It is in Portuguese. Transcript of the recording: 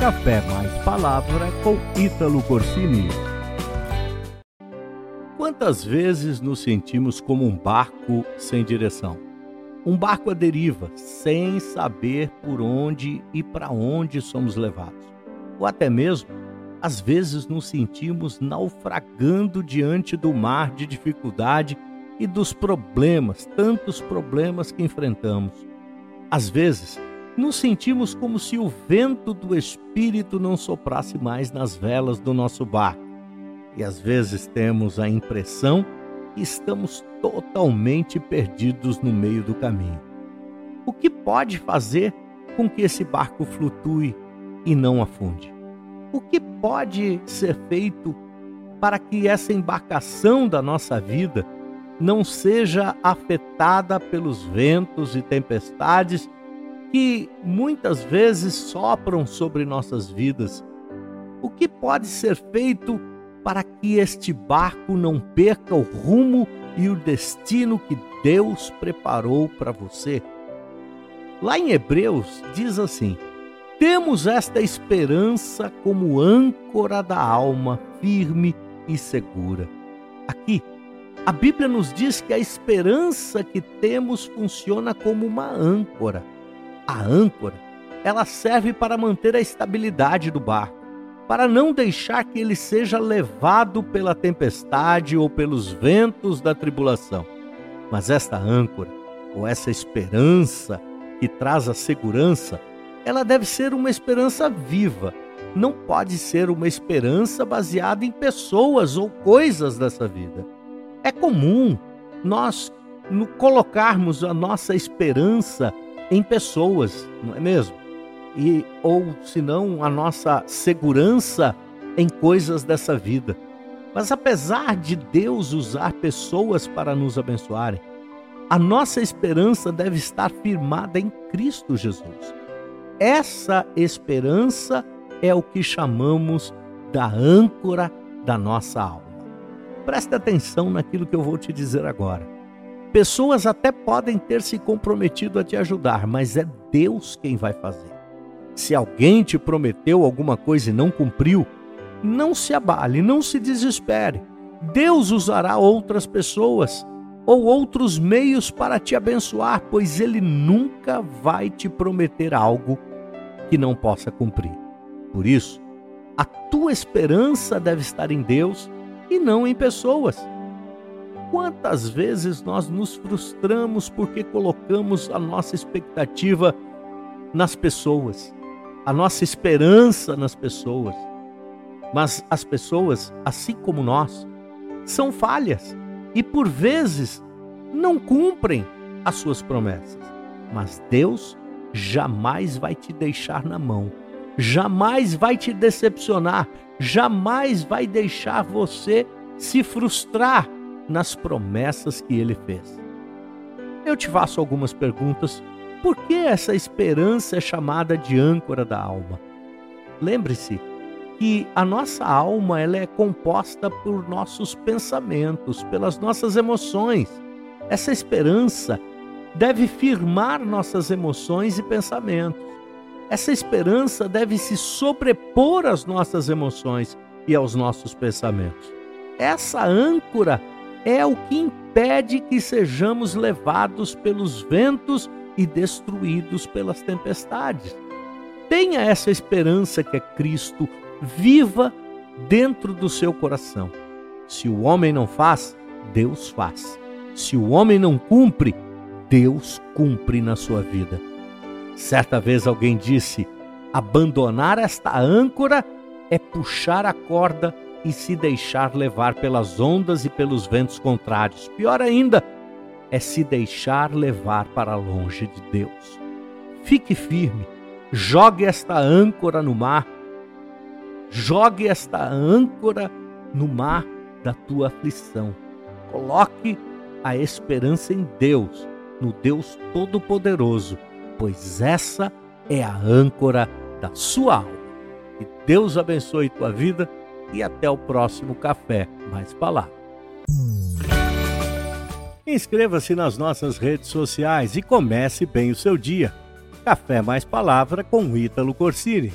Café Mais Palavra com Ítalo Corsini. Quantas vezes nos sentimos como um barco sem direção? Um barco à deriva, sem saber por onde e para onde somos levados. Ou até mesmo, às vezes nos sentimos naufragando diante do mar de dificuldade e dos problemas, tantos problemas que enfrentamos. Às vezes, nos sentimos como se o vento do Espírito não soprasse mais nas velas do nosso barco. E às vezes temos a impressão que estamos totalmente perdidos no meio do caminho. O que pode fazer com que esse barco flutue e não afunde? O que pode ser feito para que essa embarcação da nossa vida não seja afetada pelos ventos e tempestades que muitas vezes sopram sobre nossas vidas. O que pode ser feito para que este barco não perca o rumo e o destino que Deus preparou para você? Lá em Hebreus diz assim: Temos esta esperança como âncora da alma, firme e segura. Aqui, a Bíblia nos diz que a esperança que temos funciona como uma âncora a âncora, ela serve para manter a estabilidade do barco, para não deixar que ele seja levado pela tempestade ou pelos ventos da tribulação. Mas esta âncora, ou essa esperança que traz a segurança, ela deve ser uma esperança viva, não pode ser uma esperança baseada em pessoas ou coisas dessa vida. É comum nós colocarmos a nossa esperança em pessoas, não é mesmo? E ou se não a nossa segurança em coisas dessa vida. Mas apesar de Deus usar pessoas para nos abençoarem, a nossa esperança deve estar firmada em Cristo Jesus. Essa esperança é o que chamamos da âncora da nossa alma. Preste atenção naquilo que eu vou te dizer agora. Pessoas até podem ter se comprometido a te ajudar, mas é Deus quem vai fazer. Se alguém te prometeu alguma coisa e não cumpriu, não se abale, não se desespere. Deus usará outras pessoas ou outros meios para te abençoar, pois Ele nunca vai te prometer algo que não possa cumprir. Por isso, a tua esperança deve estar em Deus e não em pessoas. Quantas vezes nós nos frustramos porque colocamos a nossa expectativa nas pessoas, a nossa esperança nas pessoas. Mas as pessoas, assim como nós, são falhas e por vezes não cumprem as suas promessas. Mas Deus jamais vai te deixar na mão, jamais vai te decepcionar, jamais vai deixar você se frustrar nas promessas que ele fez. Eu te faço algumas perguntas. Por que essa esperança é chamada de âncora da alma? Lembre-se que a nossa alma ela é composta por nossos pensamentos, pelas nossas emoções. Essa esperança deve firmar nossas emoções e pensamentos. Essa esperança deve se sobrepor às nossas emoções e aos nossos pensamentos. Essa âncora é o que impede que sejamos levados pelos ventos e destruídos pelas tempestades. Tenha essa esperança que é Cristo viva dentro do seu coração. Se o homem não faz, Deus faz. Se o homem não cumpre, Deus cumpre na sua vida. Certa vez alguém disse: abandonar esta âncora é puxar a corda e se deixar levar pelas ondas e pelos ventos contrários. Pior ainda, é se deixar levar para longe de Deus. Fique firme, jogue esta âncora no mar, jogue esta âncora no mar da tua aflição. Coloque a esperança em Deus, no Deus Todo-Poderoso, pois essa é a âncora da sua alma. Que Deus abençoe tua vida e até o próximo Café Mais Palavra. Inscreva-se nas nossas redes sociais e comece bem o seu dia. Café Mais Palavra com Ítalo Corsini.